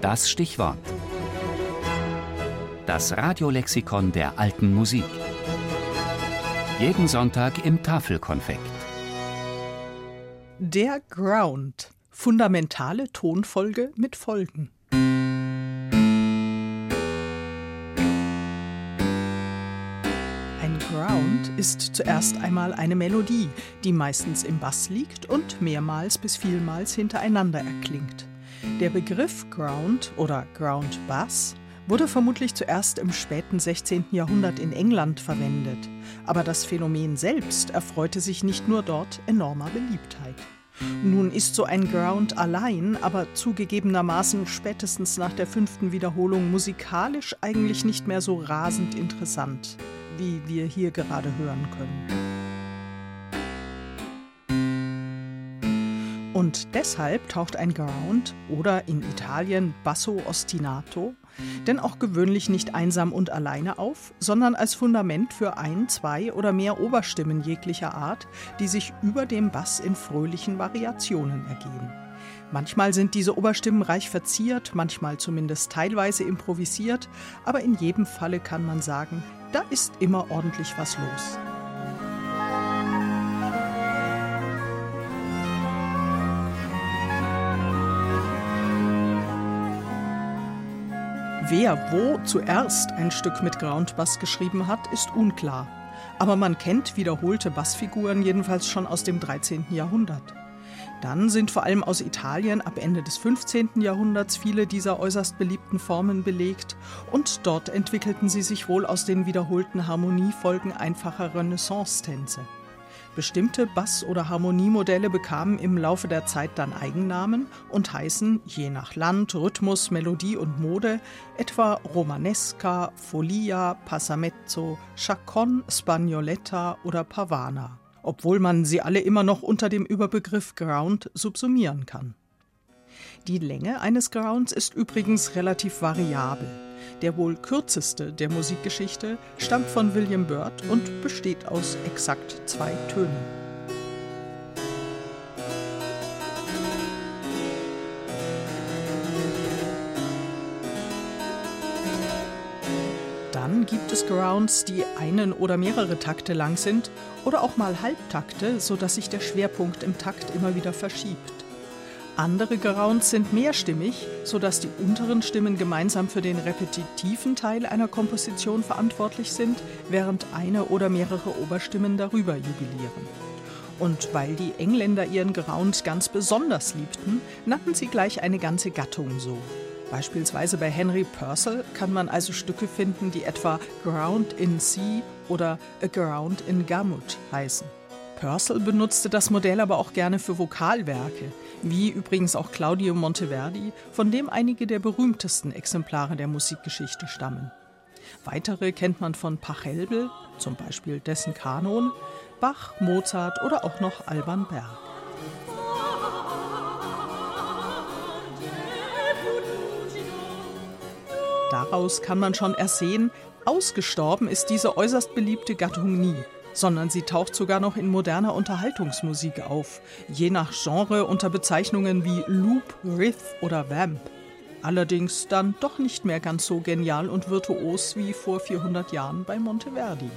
Das Stichwort. Das Radiolexikon der alten Musik. Jeden Sonntag im Tafelkonfekt. Der Ground. Fundamentale Tonfolge mit Folgen. Ein Ground ist zuerst einmal eine Melodie, die meistens im Bass liegt und mehrmals bis vielmals hintereinander erklingt. Der Begriff Ground oder Ground Bass wurde vermutlich zuerst im späten 16. Jahrhundert in England verwendet, aber das Phänomen selbst erfreute sich nicht nur dort enormer Beliebtheit. Nun ist so ein Ground allein, aber zugegebenermaßen spätestens nach der fünften Wiederholung musikalisch eigentlich nicht mehr so rasend interessant, wie wir hier gerade hören können. Und deshalb taucht ein Ground oder in Italien Basso ostinato denn auch gewöhnlich nicht einsam und alleine auf, sondern als Fundament für ein, zwei oder mehr Oberstimmen jeglicher Art, die sich über dem Bass in fröhlichen Variationen ergehen. Manchmal sind diese Oberstimmen reich verziert, manchmal zumindest teilweise improvisiert, aber in jedem Falle kann man sagen, da ist immer ordentlich was los. Wer wo zuerst ein Stück mit Groundbass geschrieben hat, ist unklar. Aber man kennt wiederholte Bassfiguren jedenfalls schon aus dem 13. Jahrhundert. Dann sind vor allem aus Italien ab Ende des 15. Jahrhunderts viele dieser äußerst beliebten Formen belegt und dort entwickelten sie sich wohl aus den wiederholten Harmoniefolgen einfacher Renaissance-Tänze. Bestimmte Bass- oder Harmoniemodelle bekamen im Laufe der Zeit dann Eigennamen und heißen je nach Land, Rhythmus, Melodie und Mode etwa Romanesca, Folia, Passamezzo, Chacon, Spagnoletta oder Pavana, obwohl man sie alle immer noch unter dem Überbegriff Ground subsumieren kann. Die Länge eines Grounds ist übrigens relativ variabel. Der wohl kürzeste der Musikgeschichte stammt von William Byrd und besteht aus exakt zwei Tönen. Dann gibt es Grounds, die einen oder mehrere Takte lang sind oder auch mal Halbtakte, sodass sich der Schwerpunkt im Takt immer wieder verschiebt. Andere Grounds sind mehrstimmig, sodass die unteren Stimmen gemeinsam für den repetitiven Teil einer Komposition verantwortlich sind, während eine oder mehrere Oberstimmen darüber jubilieren. Und weil die Engländer ihren Ground ganz besonders liebten, nannten sie gleich eine ganze Gattung so. Beispielsweise bei Henry Purcell kann man also Stücke finden, die etwa Ground in C oder A Ground in Gamut heißen. Purcell benutzte das Modell aber auch gerne für Vokalwerke, wie übrigens auch Claudio Monteverdi, von dem einige der berühmtesten Exemplare der Musikgeschichte stammen. Weitere kennt man von Pachelbel, zum Beispiel dessen Kanon, Bach, Mozart oder auch noch Alban Berg. Daraus kann man schon ersehen, ausgestorben ist diese äußerst beliebte Gattung nie sondern sie taucht sogar noch in moderner Unterhaltungsmusik auf, je nach Genre unter Bezeichnungen wie Loop, Riff oder Vamp. Allerdings dann doch nicht mehr ganz so genial und virtuos wie vor 400 Jahren bei Monteverdi.